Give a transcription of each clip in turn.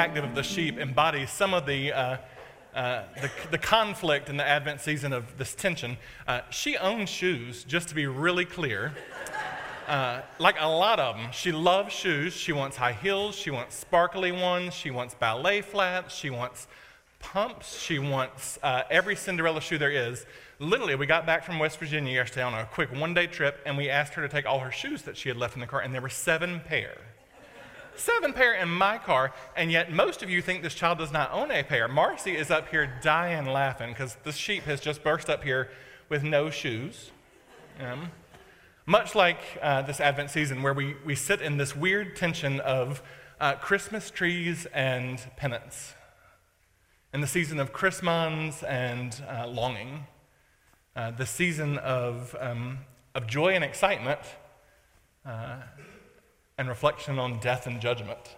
Active of the sheep, embodies some of the, uh, uh, the, the, conflict in the Advent season of this tension. Uh, she owns shoes, just to be really clear. Uh, like a lot of them, she loves shoes. She wants high heels, she wants sparkly ones, she wants ballet flats, she wants pumps, she wants uh, every Cinderella shoe there is. Literally, we got back from West Virginia yesterday on a quick one day trip, and we asked her to take all her shoes that she had left in the car, and there were seven pair seven pair in my car, and yet most of you think this child does not own a pair. Marcy is up here dying laughing because the sheep has just burst up here with no shoes. Um, much like uh, this Advent season, where we, we sit in this weird tension of uh, Christmas trees and penance, in the season of Christmas and uh, longing, uh, the season of, um, of joy and excitement uh, and reflection on death and judgment.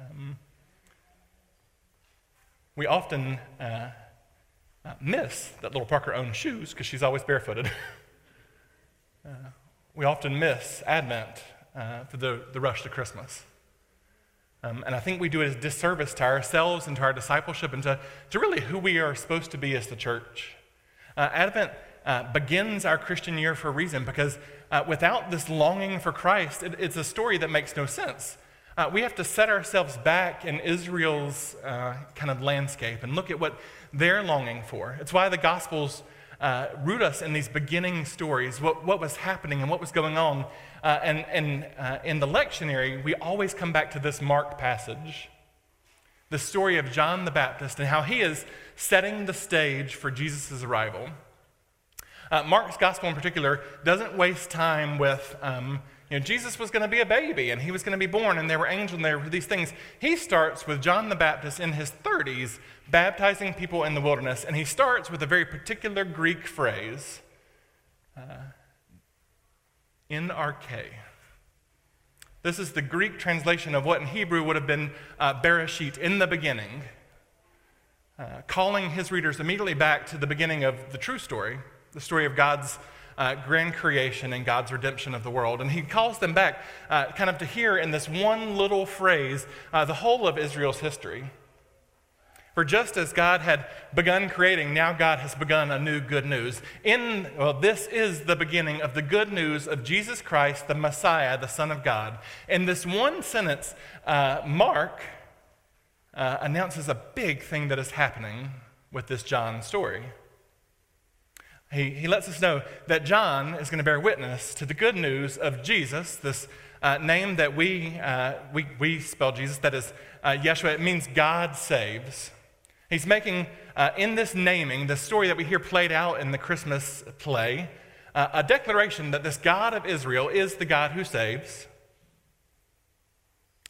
Um, we often uh, uh, miss that little Parker owns shoes because she's always barefooted. uh, we often miss Advent uh, for the, the rush to Christmas. Um, and I think we do it as a disservice to ourselves and to our discipleship and to, to really who we are supposed to be as the church. Uh, Advent uh, begins our Christian year for a reason because uh, without this longing for Christ, it, it's a story that makes no sense. Uh, we have to set ourselves back in Israel's uh, kind of landscape and look at what they're longing for. It's why the Gospels uh, root us in these beginning stories, what, what was happening and what was going on. Uh, and and in the lectionary, we always come back to this Mark passage the story of John the Baptist and how he is setting the stage for Jesus' arrival. Uh, Mark's gospel in particular doesn't waste time with, um, you know, Jesus was going to be a baby and he was going to be born and there were angels and there were these things. He starts with John the Baptist in his 30s baptizing people in the wilderness, and he starts with a very particular Greek phrase, uh, arche. This is the Greek translation of what in Hebrew would have been uh, Bereshit, in the beginning, uh, calling his readers immediately back to the beginning of the true story the story of God's uh, grand creation and God's redemption of the world. And he calls them back uh, kind of to hear in this one little phrase uh, the whole of Israel's history. For just as God had begun creating, now God has begun a new good news. In, well, this is the beginning of the good news of Jesus Christ, the Messiah, the Son of God. In this one sentence, uh, Mark uh, announces a big thing that is happening with this John story. He, he lets us know that John is going to bear witness to the good news of Jesus, this uh, name that we, uh, we, we spell Jesus, that is uh, Yeshua. It means God saves. He's making, uh, in this naming, the story that we hear played out in the Christmas play, uh, a declaration that this God of Israel is the God who saves.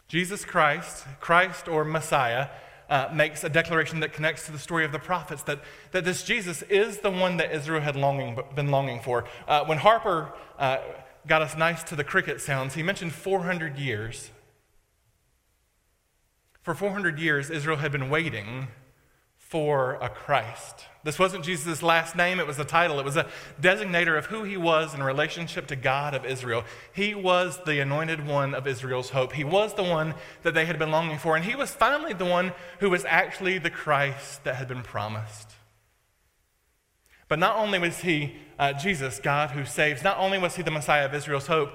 Jesus Christ, Christ or Messiah, uh, makes a declaration that connects to the story of the prophets that, that this Jesus is the one that Israel had longing, been longing for. Uh, when Harper uh, got us nice to the cricket sounds, he mentioned 400 years. For 400 years, Israel had been waiting for a Christ. This wasn't Jesus' last name, it was a title. It was a designator of who he was in relationship to God of Israel. He was the anointed one of Israel's hope. He was the one that they had been longing for, and he was finally the one who was actually the Christ that had been promised. But not only was he uh, Jesus, God who saves, not only was he the Messiah of Israel's hope,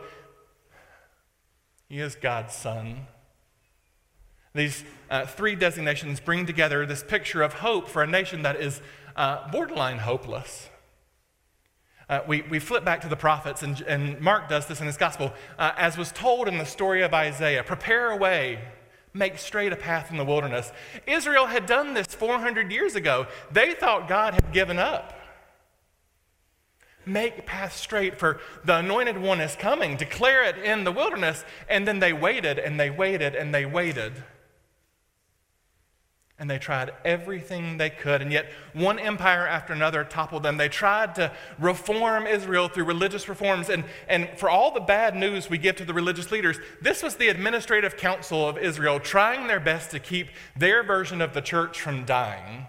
he is God's Son. These uh, three designations bring together this picture of hope for a nation that is uh, borderline hopeless. Uh, we, we flip back to the prophets, and, and Mark does this in his gospel. Uh, as was told in the story of Isaiah prepare a way, make straight a path in the wilderness. Israel had done this 400 years ago. They thought God had given up. make path straight for the anointed one is coming, declare it in the wilderness. And then they waited and they waited and they waited. And they tried everything they could, and yet one empire after another toppled them. They tried to reform Israel through religious reforms. And, and for all the bad news we give to the religious leaders, this was the administrative council of Israel trying their best to keep their version of the church from dying.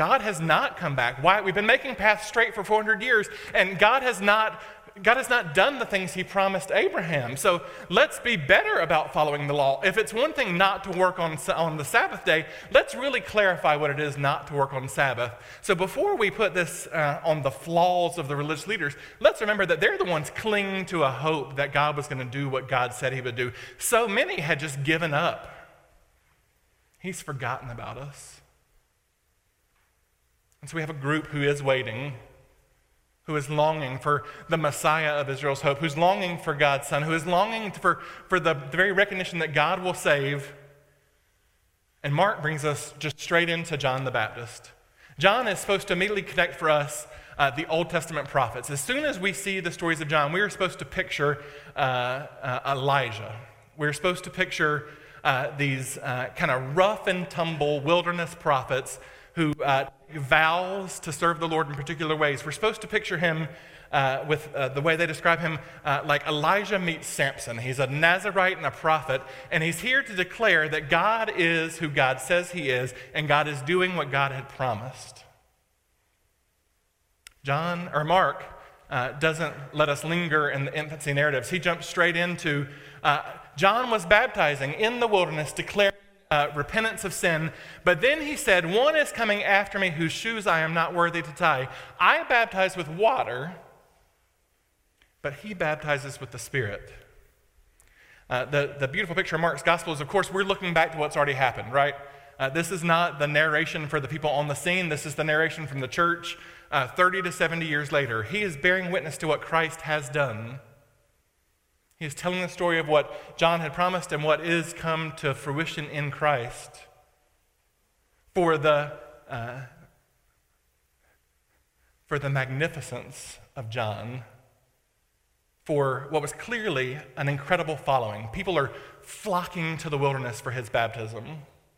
God has not come back. Why? We've been making paths straight for 400 years, and God has not God has not done the things he promised Abraham. So let's be better about following the law. If it's one thing not to work on, on the Sabbath day, let's really clarify what it is not to work on Sabbath. So before we put this uh, on the flaws of the religious leaders, let's remember that they're the ones clinging to a hope that God was going to do what God said he would do. So many had just given up. He's forgotten about us. And so we have a group who is waiting who is longing for the Messiah of Israel's hope, who's longing for God's Son, who is longing for, for the, the very recognition that God will save. And Mark brings us just straight into John the Baptist. John is supposed to immediately connect for us uh, the Old Testament prophets. As soon as we see the stories of John, we are supposed to picture uh, uh, Elijah. We're supposed to picture uh, these uh, kind of rough and tumble wilderness prophets who uh, vows to serve the Lord in particular ways. We're supposed to picture him uh, with uh, the way they describe him uh, like Elijah meets Samson. He's a Nazarite and a prophet, and he's here to declare that God is who God says he is, and God is doing what God had promised. John, or Mark, uh, doesn't let us linger in the infancy narratives. He jumps straight into uh, John was baptizing in the wilderness, declaring uh, repentance of sin. But then he said, One is coming after me whose shoes I am not worthy to tie. I baptize with water, but he baptizes with the Spirit. Uh, the, the beautiful picture of Mark's gospel is, of course, we're looking back to what's already happened, right? Uh, this is not the narration for the people on the scene. This is the narration from the church uh, 30 to 70 years later. He is bearing witness to what Christ has done. He is telling the story of what John had promised and what is come to fruition in Christ. For the, uh, for the magnificence of John, for what was clearly an incredible following. People are flocking to the wilderness for his baptism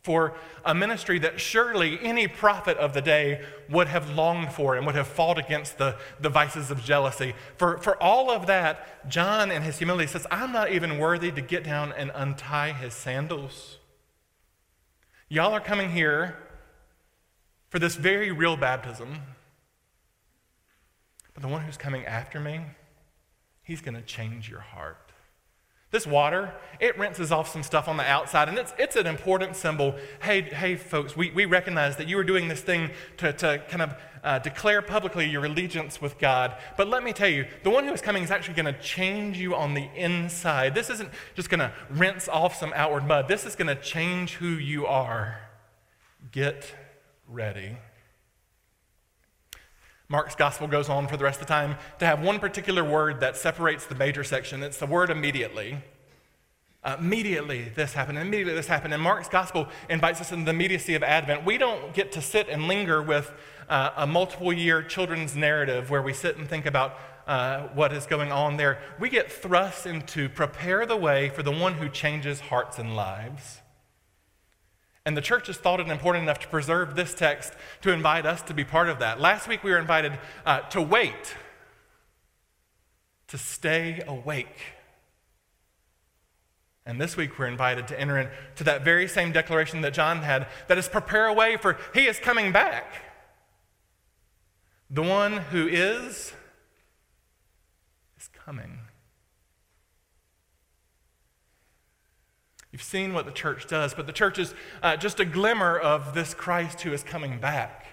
for a ministry that surely any prophet of the day would have longed for and would have fought against the, the vices of jealousy. For, for all of that, John in his humility says, I'm not even worthy to get down and untie his sandals. Y'all are coming here for this very real baptism. But the one who's coming after me, he's going to change your heart. This water, it rinses off some stuff on the outside, and it's, it's an important symbol. Hey, hey, folks, we, we recognize that you are doing this thing to, to kind of uh, declare publicly your allegiance with God. But let me tell you, the one who is coming is actually going to change you on the inside. This isn't just going to rinse off some outward mud, this is going to change who you are. Get ready. Mark's gospel goes on for the rest of the time to have one particular word that separates the major section. It's the word immediately. Uh, immediately this happened, immediately this happened. And Mark's gospel invites us into the immediacy of Advent. We don't get to sit and linger with uh, a multiple year children's narrative where we sit and think about uh, what is going on there. We get thrust into prepare the way for the one who changes hearts and lives. And the church has thought it important enough to preserve this text to invite us to be part of that. Last week we were invited uh, to wait, to stay awake. And this week we're invited to enter into that very same declaration that John had that is prepare a way for he is coming back. The one who is is coming. You've seen what the church does, but the church is uh, just a glimmer of this Christ who is coming back.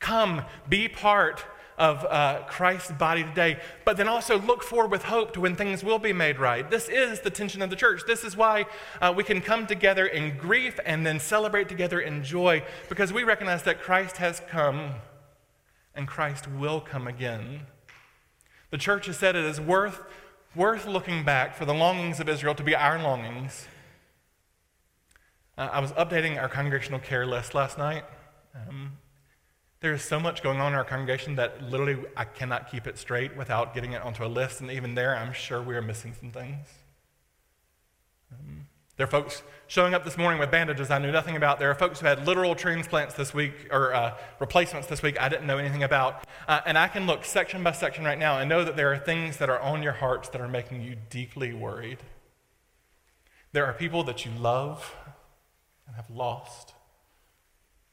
Come, be part of uh, Christ's body today, but then also look forward with hope to when things will be made right. This is the tension of the church. This is why uh, we can come together in grief and then celebrate together in joy, because we recognize that Christ has come and Christ will come again. The church has said it is worth, worth looking back for the longings of Israel to be our longings uh, I was updating our congregational care list last night. Um, There is so much going on in our congregation that literally I cannot keep it straight without getting it onto a list. And even there, I'm sure we are missing some things. Um, there are folks showing up this morning with bandages I knew nothing about. There are folks who had literal transplants this week or uh, replacements this week I didn't know anything about. Uh, and I can look section by section right now and know that there are things that are on your hearts that are making you deeply worried. There are people that you love and have lost.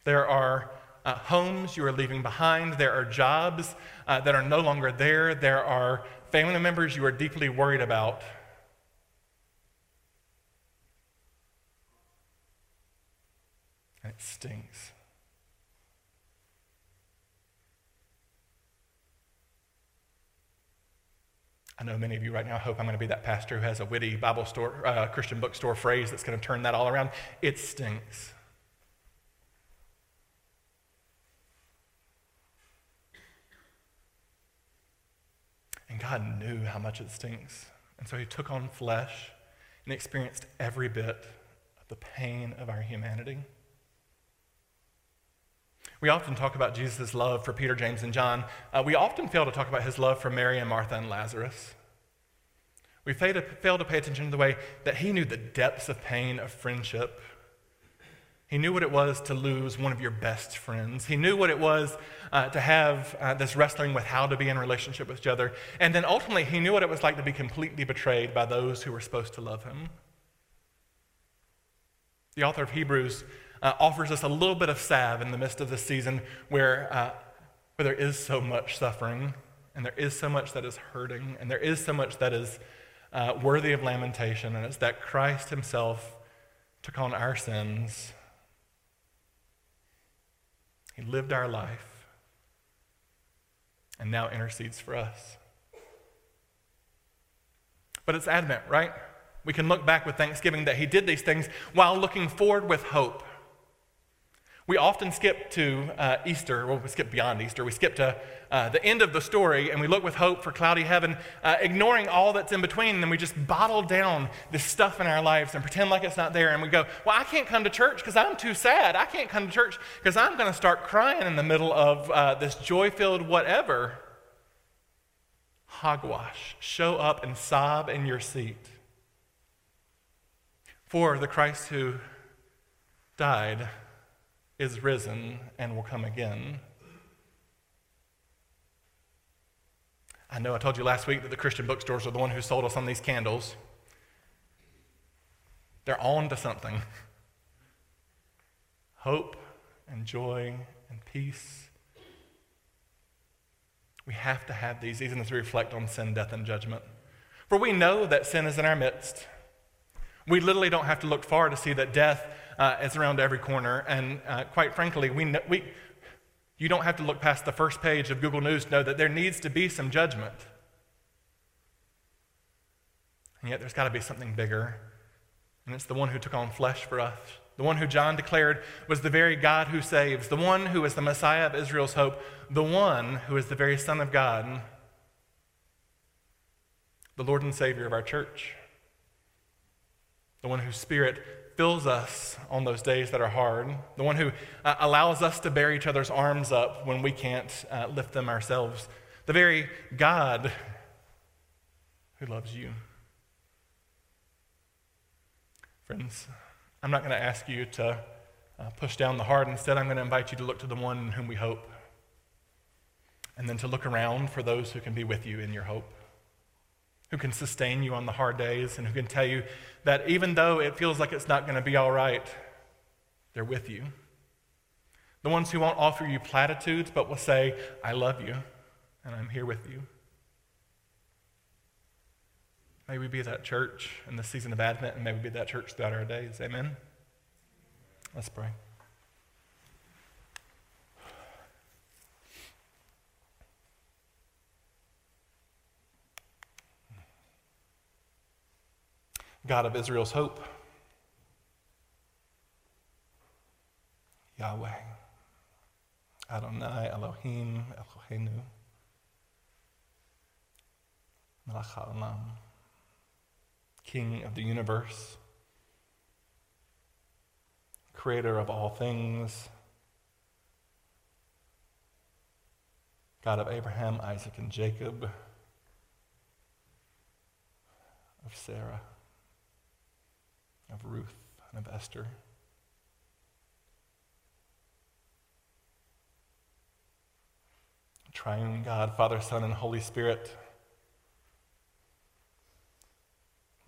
There are uh, homes you are leaving behind. There are jobs uh, that are no longer there. There are family members you are deeply worried about. and it stings. I know many of you right now hope I'm going to be that pastor who has a witty Bible store, uh, Christian bookstore phrase that's going to turn that all around. It stinks. And God knew how much it stinks. And so he took on flesh and experienced every bit of the pain of our humanity. We often talk about Jesus' love for Peter, James, and John. Uh, we often fail to talk about his love for Mary and Martha and Lazarus. We fail to, fail to pay attention to the way that he knew the depths of pain of friendship. He knew what it was to lose one of your best friends. He knew what it was uh, to have uh, this wrestling with how to be in relationship with each other. And then ultimately, he knew what it was like to be completely betrayed by those who were supposed to love him. The author of Hebrews uh, offers us a little bit of salve in the midst of this season where, uh, where there is so much suffering and there is so much that is hurting and there is so much that is uh, worthy of lamentation. And it's that Christ himself took on our sins. He lived our life and now intercedes for us. But it's Advent, right? We can look back with thanksgiving that he did these things while looking forward with hope. We often skip to uh, Easter, well, we skip beyond Easter. We skip to uh, the end of the story and we look with hope for cloudy heaven, uh, ignoring all that's in between. And then we just bottle down this stuff in our lives and pretend like it's not there. And we go, Well, I can't come to church because I'm too sad. I can't come to church because I'm going to start crying in the middle of uh, this joy filled whatever. Hogwash. Show up and sob in your seat. For the Christ who died is risen and will come again. I know I told you last week that the Christian bookstores are the one who sold us on these candles. They're on to something. Hope and joy and peace. We have to have these, even as we reflect on sin, death, and judgment. For we know that sin is in our midst. We literally don't have to look far to see that death uh, is around every corner. And uh, quite frankly, we, we, you don't have to look past the first page of Google News to know that there needs to be some judgment. And yet there's got to be something bigger. And it's the one who took on flesh for us. The one who John declared was the very God who saves, the one who is the Messiah of Israel's hope, the one who is the very Son of God, the Lord and Savior of our church, the one whose Spirit fills us on those days that are hard, the one who uh, allows us to bear each other's arms up when we can't uh, lift them ourselves, the very God who loves you. Friends, I'm not going to ask you to uh, push down the hard. Instead, I'm going to invite you to look to the one in whom we hope, and then to look around for those who can be with you in your hope who can sustain you on the hard days, and who can tell you that even though it feels like it's not going to be all right, they're with you. The ones who won't offer you platitudes, but will say, I love you, and I'm here with you. May we be that church in the season of Advent, and may we be that church throughout our days. Amen. Let's pray. God of Israel's hope. Yahweh, Adonai, Elohim, Eloheinu, Melech HaOlam, King of the universe, Creator of all things, God of Abraham, Isaac, and Jacob, of Sarah, of Ruth, and of Esther. Triune God, Father, Son, and Holy Spirit,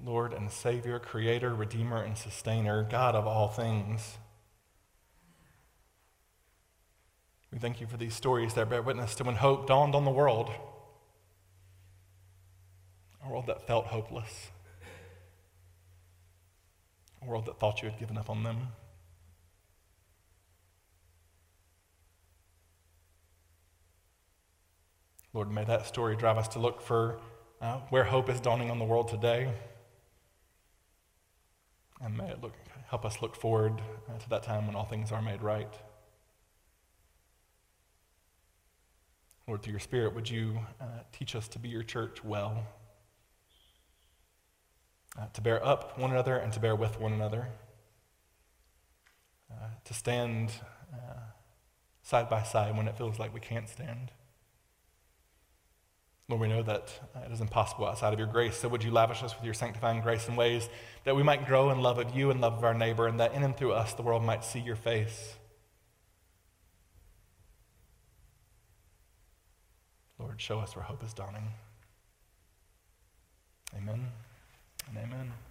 Lord and Savior, Creator, Redeemer, and Sustainer, God of all things. We thank you for these stories that bear witness to when hope dawned on the world, a world that felt hopeless, a world that thought you had given up on them. Lord, may that story drive us to look for uh, where hope is dawning on the world today. And may it look, help us look forward uh, to that time when all things are made right. Lord, through your Spirit, would you uh, teach us to be your church well, uh, to bear up one another and to bear with one another, uh, to stand uh, side by side when it feels like we can't stand. Lord, we know that uh, it is impossible outside of your grace. So would you lavish us with your sanctifying grace in ways that we might grow in love of you and love of our neighbor, and that in and through us the world might see your face. Lord, show us where hope is dawning. Amen amen.